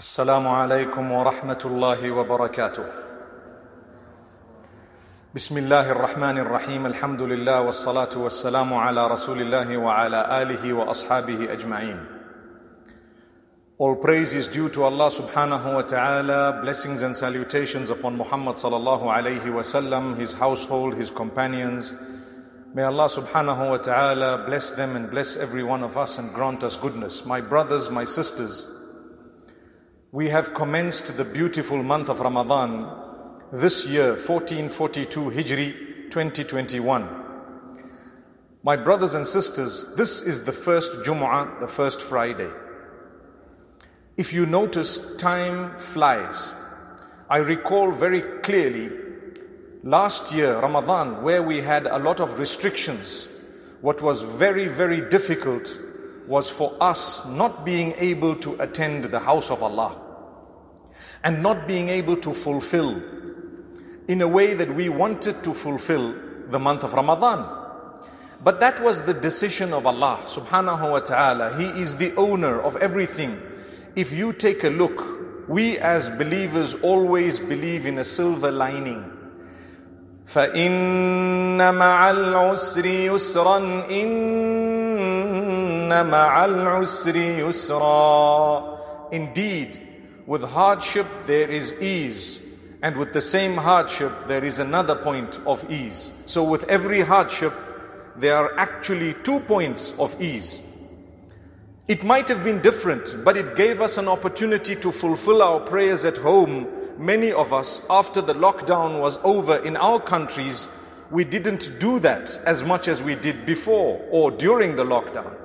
السلام عليكم ورحمه الله وبركاته بسم الله الرحمن الرحيم الحمد لله والصلاه والسلام على رسول الله وعلى اله واصحابه اجمعين All praise is due to Allah subhanahu wa ta'ala. Blessings and salutations upon Muhammad sallallahu alayhi wa sallam, his household, his companions. May Allah subhanahu wa ta'ala bless them and bless every one of us and grant us goodness. My brothers, my sisters, we have commenced the beautiful month of Ramadan this year, 1442 Hijri 2021. My brothers and sisters, this is the first Jumu'ah, the first Friday. If you notice, time flies. I recall very clearly last year, Ramadan, where we had a lot of restrictions. What was very, very difficult was for us not being able to attend the house of Allah and not being able to fulfill in a way that we wanted to fulfill the month of Ramadan. But that was the decision of Allah subhanahu wa ta'ala. He is the owner of everything. If you take a look, we as believers always believe in a silver lining. فإن مع العسر يسرا إن مع العسر يسرا Indeed, with hardship there is ease. And with the same hardship, there is another point of ease. So with every hardship, there are actually two points of ease. It might have been different, but it gave us an opportunity to fulfill our prayers at home. Many of us, after the lockdown was over in our countries, we didn't do that as much as we did before or during the lockdown.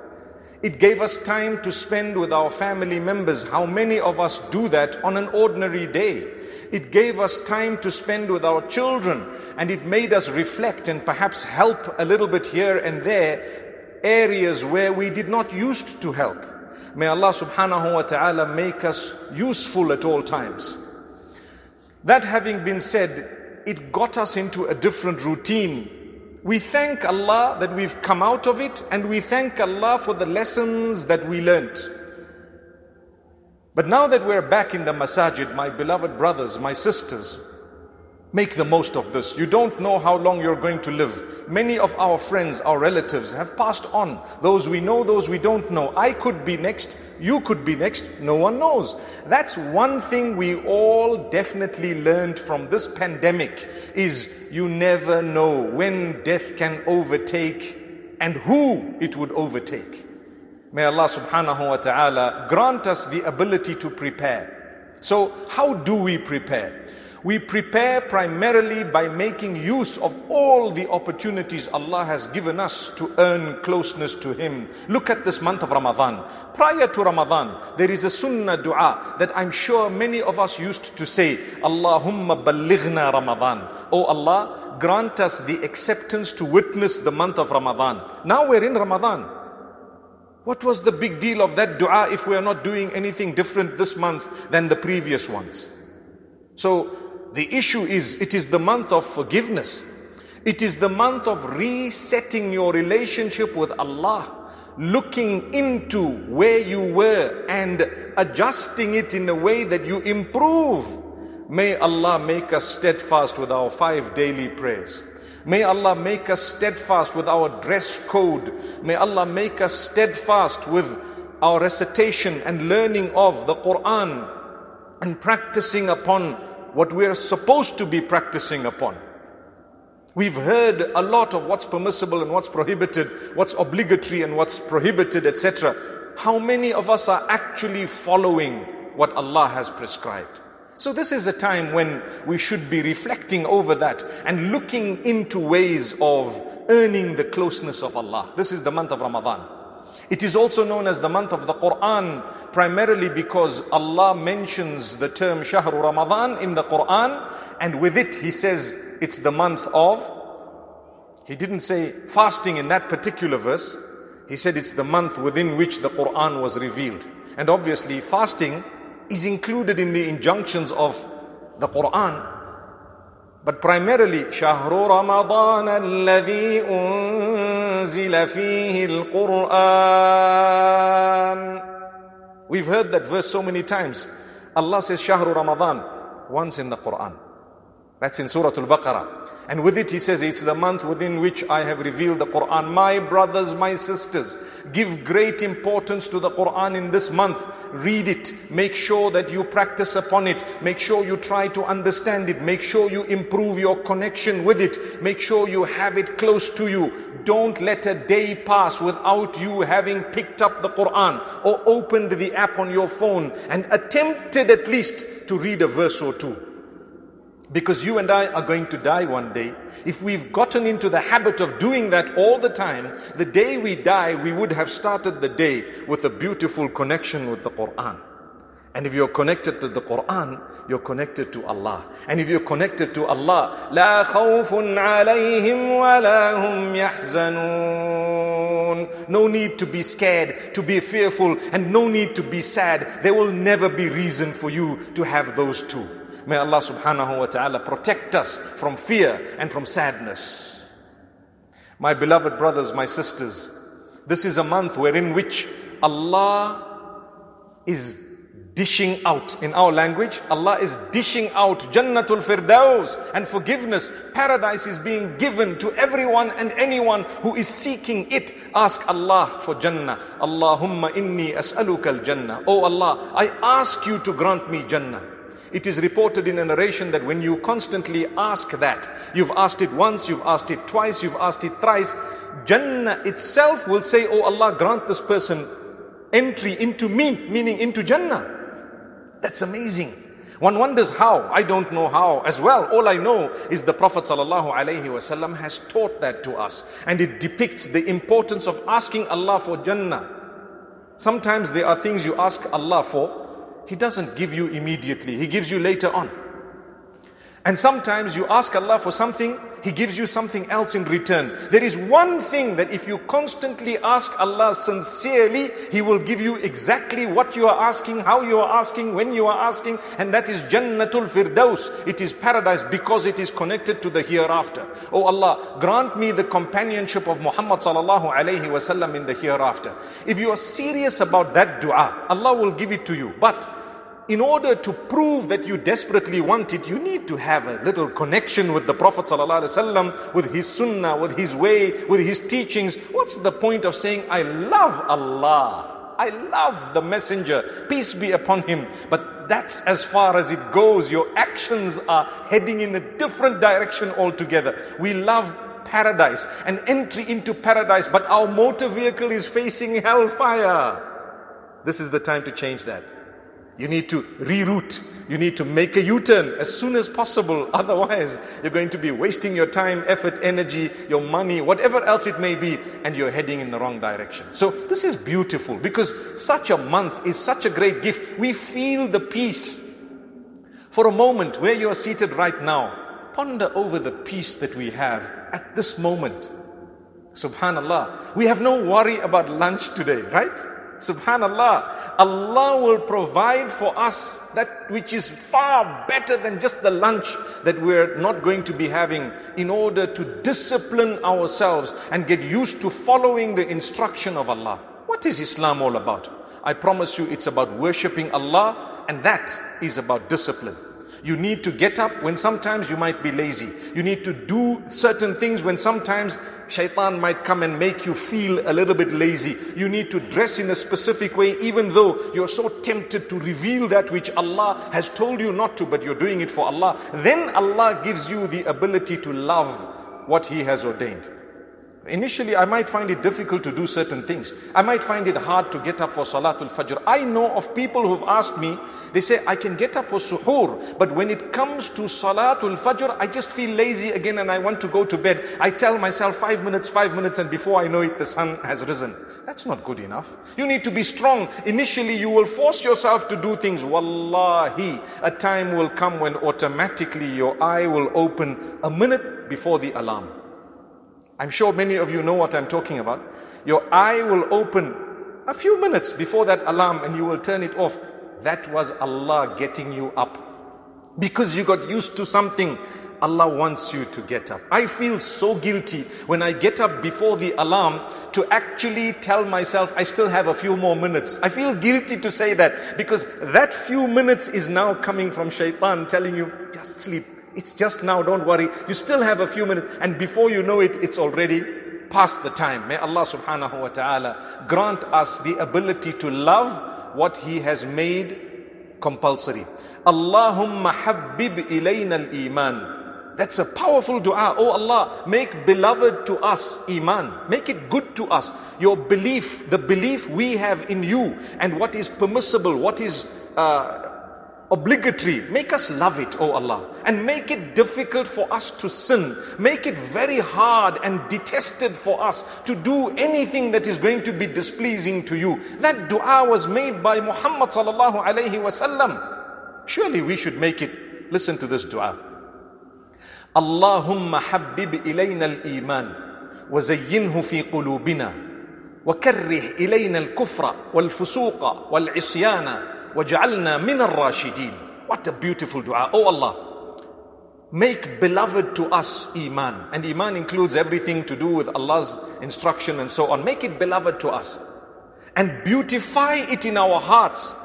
It gave us time to spend with our family members. How many of us do that on an ordinary day? It gave us time to spend with our children and it made us reflect and perhaps help a little bit here and there areas where we did not used to help. May Allah subhanahu wa ta'ala make us useful at all times. That having been said, it got us into a different routine. We thank Allah that we've come out of it and we thank Allah for the lessons that we learnt. But now that we're back in the masajid, my beloved brothers, my sisters, Make the most of this. You don't know how long you're going to live. Many of our friends, our relatives have passed on. Those we know, those we don't know. I could be next. You could be next. No one knows. That's one thing we all definitely learned from this pandemic is you never know when death can overtake and who it would overtake. May Allah subhanahu wa ta'ala grant us the ability to prepare. So how do we prepare? We prepare primarily by making use of all the opportunities Allah has given us to earn closeness to Him. Look at this month of Ramadan. Prior to Ramadan, there is a sunnah dua that I'm sure many of us used to say, Allahumma ballighna Ramadan. Oh Allah, grant us the acceptance to witness the month of Ramadan. Now we're in Ramadan. What was the big deal of that dua if we are not doing anything different this month than the previous ones? So the issue is, it is the month of forgiveness. It is the month of resetting your relationship with Allah, looking into where you were and adjusting it in a way that you improve. May Allah make us steadfast with our five daily prayers. May Allah make us steadfast with our dress code. May Allah make us steadfast with our recitation and learning of the Quran and practicing upon what we are supposed to be practicing upon. We've heard a lot of what's permissible and what's prohibited, what's obligatory and what's prohibited, etc. How many of us are actually following what Allah has prescribed? So, this is a time when we should be reflecting over that and looking into ways of earning the closeness of Allah. This is the month of Ramadan. It is also known as the month of the Quran, primarily because Allah mentions the term Shahru Ramadan in the Quran, and with it He says it's the month of. He didn't say fasting in that particular verse, He said it's the month within which the Quran was revealed. And obviously, fasting is included in the injunctions of the Quran. But primarily, Shahru Ramadan alladhi أنزل فيه القرآن We've heard that verse so many times. Allah says Shahru Ramadan once in the Quran. That's in Surah Al-Baqarah. And with it, he says, it's the month within which I have revealed the Quran. My brothers, my sisters, give great importance to the Quran in this month. Read it. Make sure that you practice upon it. Make sure you try to understand it. Make sure you improve your connection with it. Make sure you have it close to you. Don't let a day pass without you having picked up the Quran or opened the app on your phone and attempted at least to read a verse or two. Because you and I are going to die one day. If we've gotten into the habit of doing that all the time, the day we die, we would have started the day with a beautiful connection with the Quran. And if you're connected to the Quran, you're connected to Allah. And if you're connected to Allah, لا خوف عليهم ولا هم يحزنون. No need to be scared, to be fearful, and no need to be sad. There will never be reason for you to have those two. May Allah subhanahu wa ta'ala protect us from fear and from sadness. My beloved brothers, my sisters, this is a month wherein which Allah is dishing out. In our language, Allah is dishing out Jannatul Firdaus and forgiveness. Paradise is being given to everyone and anyone who is seeking it. Ask Allah for Jannah. Allahumma inni as'aluka al-Jannah. Oh Allah, I ask you to grant me Jannah. It is reported in a narration that when you constantly ask that, you've asked it once, you've asked it twice, you've asked it thrice, Jannah itself will say, Oh Allah, grant this person entry into me, meaning into Jannah. That's amazing. One wonders how. I don't know how as well. All I know is the Prophet ﷺ has taught that to us. And it depicts the importance of asking Allah for Jannah. Sometimes there are things you ask Allah for he doesn't give you immediately, He gives you later on. And sometimes you ask Allah for something, He gives you something else in return. There is one thing that if you constantly ask Allah sincerely, He will give you exactly what you are asking, how you are asking, when you are asking, and that is Jannatul Firdaus. It is paradise because it is connected to the hereafter. Oh Allah, grant me the companionship of Muhammad sallallahu alayhi wasallam in the hereafter. If you are serious about that dua, Allah will give it to you. But in order to prove that you desperately want it, you need to have a little connection with the Prophet ﷺ, with his sunnah, with his way, with his teachings. What's the point of saying, I love Allah? I love the messenger, peace be upon him. But that's as far as it goes. Your actions are heading in a different direction altogether. We love paradise and entry into paradise, but our motor vehicle is facing hellfire. This is the time to change that. You need to reroute. You need to make a U-turn as soon as possible. Otherwise, you're going to be wasting your time, effort, energy, your money, whatever else it may be, and you're heading in the wrong direction. So this is beautiful because such a month is such a great gift. We feel the peace. For a moment, where you are seated right now, ponder over the peace that we have at this moment. Subhanallah. We have no worry about lunch today, right? Subhanallah, Allah will provide for us that which is far better than just the lunch that we're not going to be having in order to discipline ourselves and get used to following the instruction of Allah. What is Islam all about? I promise you it's about worshipping Allah and that is about discipline. You need to get up when sometimes you might be lazy. You need to do certain things when sometimes shaitan might come and make you feel a little bit lazy. You need to dress in a specific way even though you're so tempted to reveal that which Allah has told you not to, but you're doing it for Allah. Then Allah gives you the ability to love what He has ordained. Initially, I might find it difficult to do certain things. I might find it hard to get up for Salatul Fajr. I know of people who've asked me, they say, I can get up for suhoor, but when it comes to Salatul Fajr, I just feel lazy again and I want to go to bed. I tell myself five minutes, five minutes, and before I know it, the sun has risen. That's not good enough. You need to be strong. Initially, you will force yourself to do things. Wallahi, a time will come when automatically your eye will open a minute before the alarm. I'm sure many of you know what I'm talking about. Your eye will open a few minutes before that alarm and you will turn it off. That was Allah getting you up. Because you got used to something Allah wants you to get up. I feel so guilty when I get up before the alarm to actually tell myself I still have a few more minutes. I feel guilty to say that because that few minutes is now coming from shaitan telling you, just sleep. It's just now, don't worry. You still have a few minutes and before you know it, it's already past the time. May Allah subhanahu wa ta'ala grant us the ability to love what He has made compulsory. Allahumma habbib ilayna al-iman. That's a powerful dua. Oh Allah, make beloved to us Iman. Make it good to us. Your belief, the belief we have in you and what is permissible, what is uh, obligatory. Make us love it, oh Allah. And make it difficult for us to sin. Make it very hard and detested for us to do anything that is going to be displeasing to you. That dua was made by Muhammad sallallahu alayhi wasallam. Surely we should make it. Listen to this dua. اللهم حبب الينا الايمان وزينه في قلوبنا وكره الينا الكفر والفسوق والعصيان واجعلنا من الراشدين what a beautiful dua oh allah make beloved to us iman and iman includes everything to do with allah's instruction and so on make it beloved to us and beautify it in our hearts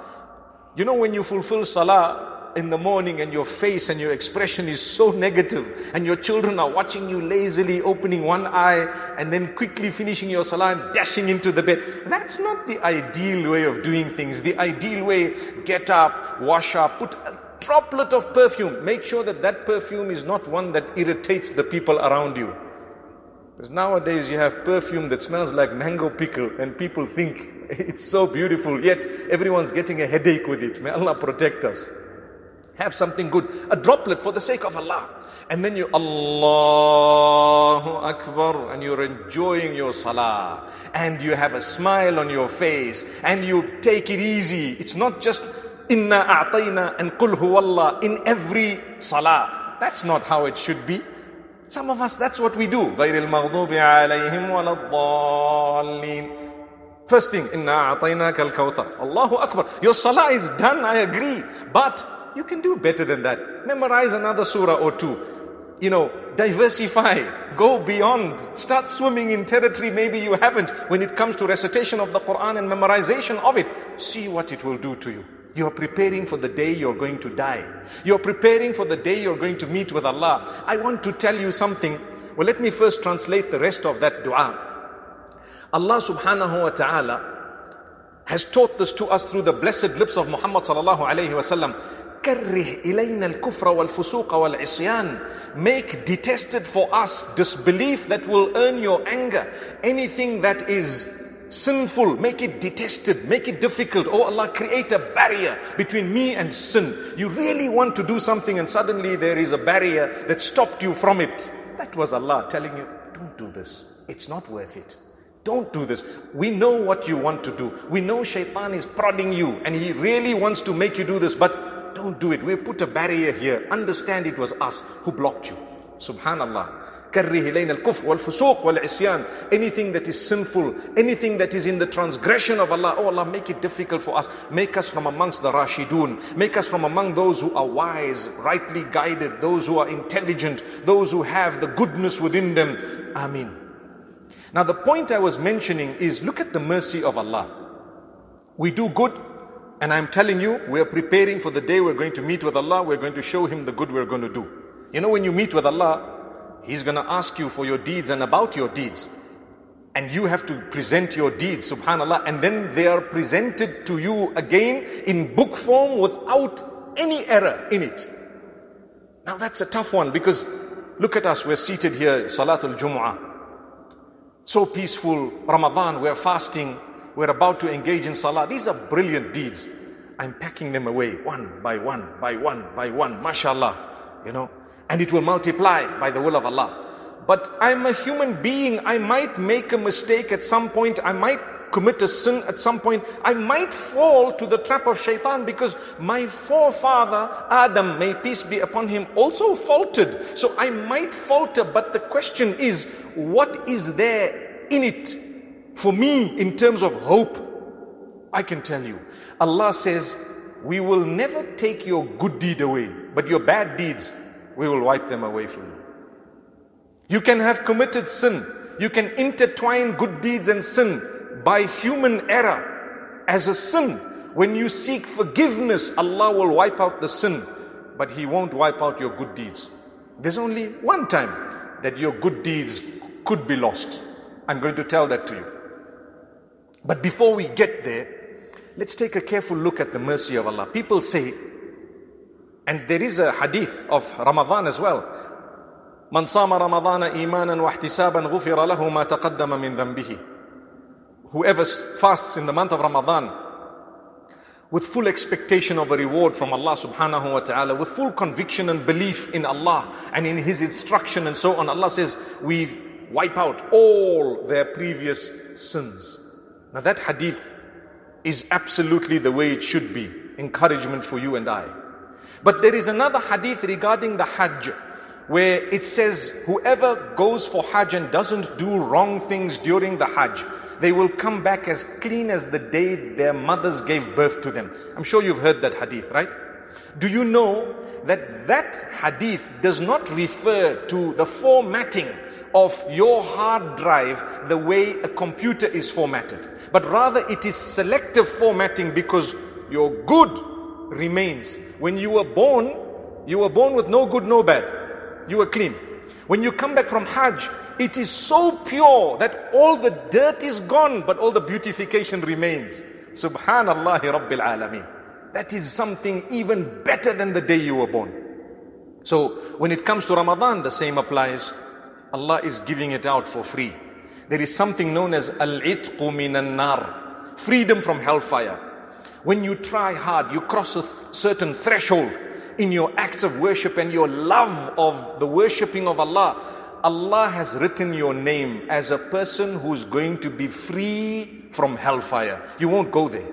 you know when you fulfill salah in the morning and your face and your expression is so negative and your children are watching you lazily opening one eye and then quickly finishing your salah and dashing into the bed. That's not the ideal way of doing things. The ideal way, get up, wash up, put a droplet of perfume. Make sure that that perfume is not one that irritates the people around you. Because nowadays you have perfume that smells like mango pickle and people think it's so beautiful, yet everyone's getting a headache with it. May Allah protect us. Have something good, a droplet for the sake of Allah. And then you, Allahu Akbar, and you're enjoying your salah. And you have a smile on your face. And you take it easy. It's not just inna a'tayna and qul huwallah in every salah. That's not how it should be. Some of us, that's what we do. غير المغضوب عليهم ولا الضالين. First thing, inna a'tainaka al-kawthar. Allahu Akbar. Your salah is done, I agree. But you can do better than that. Memorize another surah or two. You know, diversify, go beyond, start swimming in territory maybe you haven't when it comes to recitation of the Quran and memorization of it. See what it will do to you. You're preparing for the day you're going to die. You're preparing for the day you're going to meet with Allah. I want to tell you something. Well, let me first translate the rest of that dua. Allah subhanahu wa ta'ala has taught this to us through the blessed lips of Muhammad sallallahu alayhi wa sallam. كره إلينا الكفر والفسوق والعصيان make detested for us disbelief that will earn your anger anything that is sinful make it detested make it difficult oh Allah create a barrier between me and sin you really want to do something and suddenly there is a barrier that stopped you from it that was Allah telling you don't do this it's not worth it don't do this. We know what you want to do. We know shaitan is prodding you and he really wants to make you do this, but don't do it. We put a barrier here. Understand it was us who blocked you. Subhanallah. anything that is sinful anything that is in the transgression of Allah oh Allah make it difficult for us make us from amongst the rashidun make us from among those who are wise rightly guided those who are intelligent those who have the goodness within them Amin now the point I was mentioning is look at the mercy of Allah we do good and I'm telling you, we're preparing for the day we're going to meet with Allah. We're going to show Him the good we're going to do. You know, when you meet with Allah, He's going to ask you for your deeds and about your deeds. And you have to present your deeds, subhanAllah. And then they are presented to you again in book form without any error in it. Now that's a tough one because look at us, we're seated here, Salatul Jumu'ah. So peaceful, Ramadan, we're fasting, we're about to engage in salah. These are brilliant deeds. I'm packing them away one by one, by one, by one, mashallah, you know, and it will multiply by the will of Allah. But I'm a human being. I might make a mistake at some point. I might commit a sin at some point. I might fall to the trap of shaitan because my forefather, Adam, may peace be upon him, also faltered. So I might falter. But the question is, what is there in it for me, in terms of hope, I can tell you, Allah says, we will never take your good deed away, but your bad deeds, we will wipe them away from you. You can have committed sin. You can intertwine good deeds and sin by human error as a sin. When you seek forgiveness, Allah will wipe out the sin, but He won't wipe out your good deeds. There's only one time that your good deeds could be lost. I'm going to tell that to you. But before we get there, let's take a careful look at the mercy of Allah. People say, and there is a hadith of Ramadan as well. من صام رمضان إيمانا واحتسابا غفر له ما تقدم من ذنبه. Whoever fasts in the month of Ramadan with full expectation of a reward from Allah subhanahu wa ta'ala, with full conviction and belief in Allah and in His instruction and so on. Allah says, we wipe out all their previous sins. Now that hadith is absolutely the way it should be. Encouragement for you and I. But there is another hadith regarding the Hajj where it says, whoever goes for Hajj and doesn't do wrong things during the Hajj, they will come back as clean as the day their mothers gave birth to them. I'm sure you've heard that hadith, right? Do you know that that hadith does not refer to the formatting of your hard drive the way a computer is formatted, but rather it is selective formatting because your good remains. When you were born, you were born with no good, no bad. You were clean. When you come back from Hajj, it is so pure that all the dirt is gone, but all the beautification remains. Subhanallah Rabbil Alameen. That is something even better than the day you were born. So when it comes to Ramadan, the same applies. Allah is giving it out for free. There is something known as al-itqu nar, freedom from hellfire. When you try hard, you cross a certain threshold in your acts of worship and your love of the worshipping of Allah, Allah has written your name as a person who's going to be free from hellfire. You won't go there.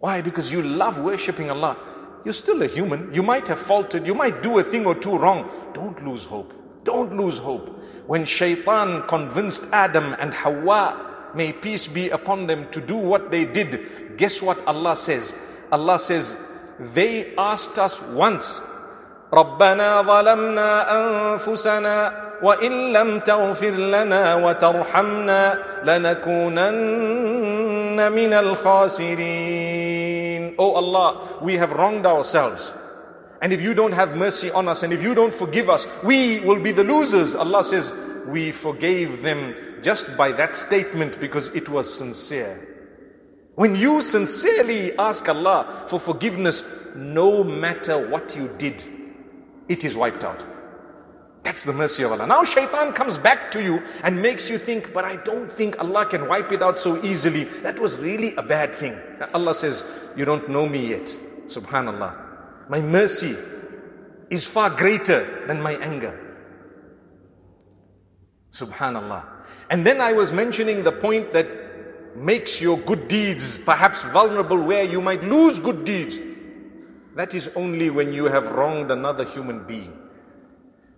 Why? Because you love worshipping Allah. You're still a human. You might have faltered. You might do a thing or two wrong. Don't lose hope. Don't lose hope. When shaitan convinced Adam and Hawa, may peace be upon them, to do what they did, guess what Allah says? Allah says, they asked us once, ربنا ظلمنا أنفسنا وإن لم تغفر لنا وترحمنا لنكونن من الخاسرين Oh Allah, we have wronged ourselves. And if you don't have mercy on us and if you don't forgive us, we will be the losers. Allah says, we forgave them just by that statement because it was sincere. When you sincerely ask Allah for forgiveness, no matter what you did, it is wiped out. That's the mercy of Allah. Now shaitan comes back to you and makes you think, but I don't think Allah can wipe it out so easily. That was really a bad thing. Allah says, you don't know me yet. Subhanallah. My mercy is far greater than my anger. Subhanallah. And then I was mentioning the point that makes your good deeds perhaps vulnerable where you might lose good deeds. That is only when you have wronged another human being.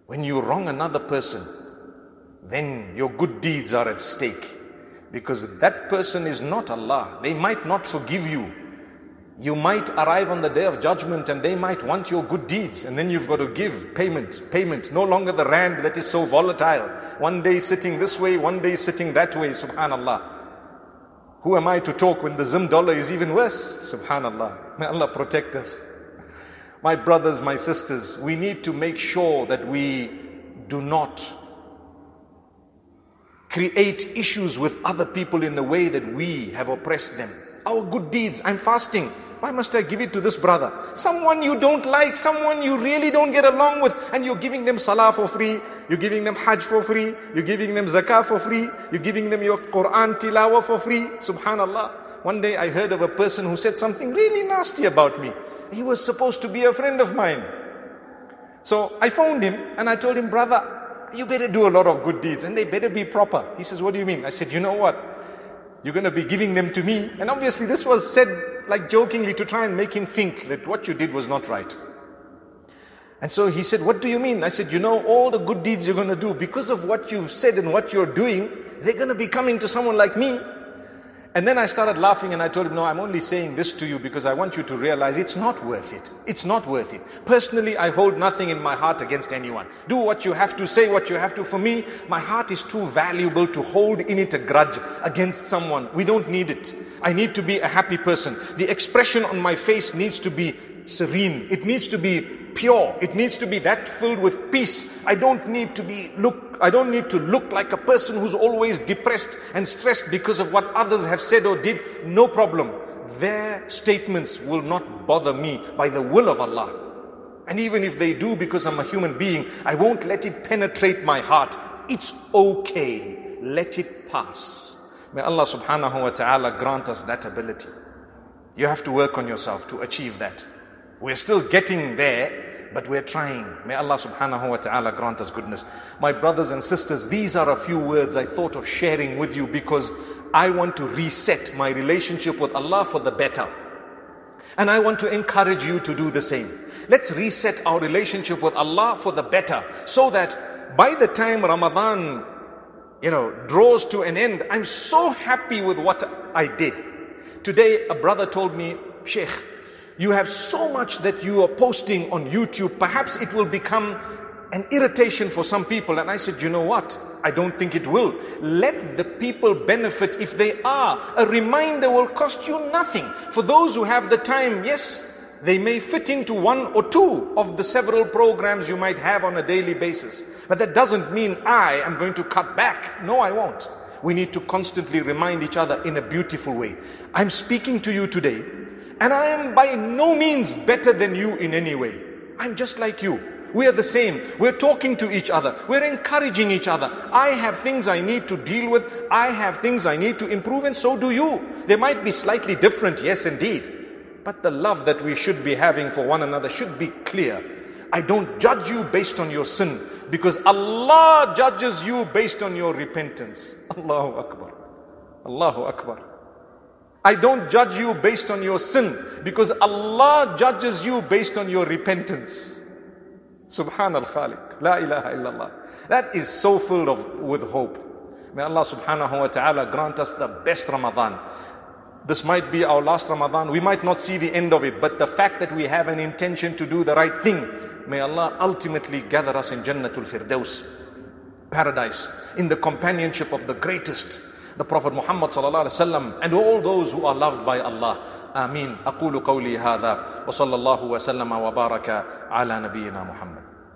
When you wrong another person, then your good deeds are at stake. Because that person is not Allah. They might not forgive you. You might arrive on the day of judgment and they might want your good deeds. And then you've got to give payment, payment. No longer the rand that is so volatile. One day sitting this way, one day sitting that way. Subhanallah. Who am I to talk when the Zim dollar is even worse? Subhanallah. May Allah protect us. My brothers, my sisters, we need to make sure that we do not create issues with other people in the way that we have oppressed them. Our good deeds, I'm fasting. Why must I give it to this brother? Someone you don't like, someone you really don't get along with, and you're giving them salah for free, you're giving them hajj for free, you're giving them zakah for free, you're giving them your Quran tilawah for free. Subhanallah. One day I heard of a person who said something really nasty about me. He was supposed to be a friend of mine. So I phoned him and I told him, brother, you better do a lot of good deeds and they better be proper. He says, what do you mean? I said, you know what? You're going to be giving them to me. And obviously this was said like jokingly to try and make him think that what you did was not right. And so he said, What do you mean? I said, You know, all the good deeds you're going to do, because of what you've said and what you're doing, they're going to be coming to someone like me. And then I started laughing and I told him, No, I'm only saying this to you because I want you to realize it's not worth it. It's not worth it. Personally, I hold nothing in my heart against anyone. Do what you have to, say what you have to. For me, my heart is too valuable to hold in it a grudge against someone. We don't need it. I need to be a happy person. The expression on my face needs to be serene. It needs to be pure. It needs to be that filled with peace. I don't need to be look, I don't need to look like a person who's always depressed and stressed because of what others have said or did. No problem. Their statements will not bother me by the will of Allah. And even if they do because I'm a human being, I won't let it penetrate my heart. It's okay. Let it pass. May Allah subhanahu wa ta'ala grant us that ability. You have to work on yourself to achieve that. We're still getting there, but we're trying. May Allah subhanahu wa ta'ala grant us goodness. My brothers and sisters, these are a few words I thought of sharing with you because I want to reset my relationship with Allah for the better. And I want to encourage you to do the same. Let's reset our relationship with Allah for the better so that by the time Ramadan, you know, draws to an end, I'm so happy with what I did. Today, a brother told me, Sheikh, you have so much that you are posting on YouTube, perhaps it will become an irritation for some people. And I said, you know what? I don't think it will. Let the people benefit if they are. A reminder will cost you nothing. For those who have the time, yes, they may fit into one or two of the several programs you might have on a daily basis. But that doesn't mean I am going to cut back. No, I won't. We need to constantly remind each other in a beautiful way. I'm speaking to you today and I am by no means better than you in any way. I'm just like you. We are the same. We're talking to each other. We're encouraging each other. I have things I need to deal with. I have things I need to improve, and so do you. They might be slightly different, yes, indeed. But the love that we should be having for one another should be clear. I don't judge you based on your sin because Allah judges you based on your repentance. Allahu Akbar. Allahu Akbar. I don't judge you based on your sin because Allah judges you based on your repentance. Subhan al Khaliq. La ilaha illallah. That is so filled of, with hope. May Allah subhanahu wa ta'ala grant us the best Ramadan. This might be our last Ramadan. We might not see the end of it, but the fact that we have an intention to do the right thing, may Allah ultimately gather us in Jannatul Firdaus, paradise, in the companionship of the greatest the Prophet Muhammad sallallahu alaihi wasallam and all those who are loved by Allah. آمين أقول قولي هذا وصلى الله وسلم وبارك على نبينا محمد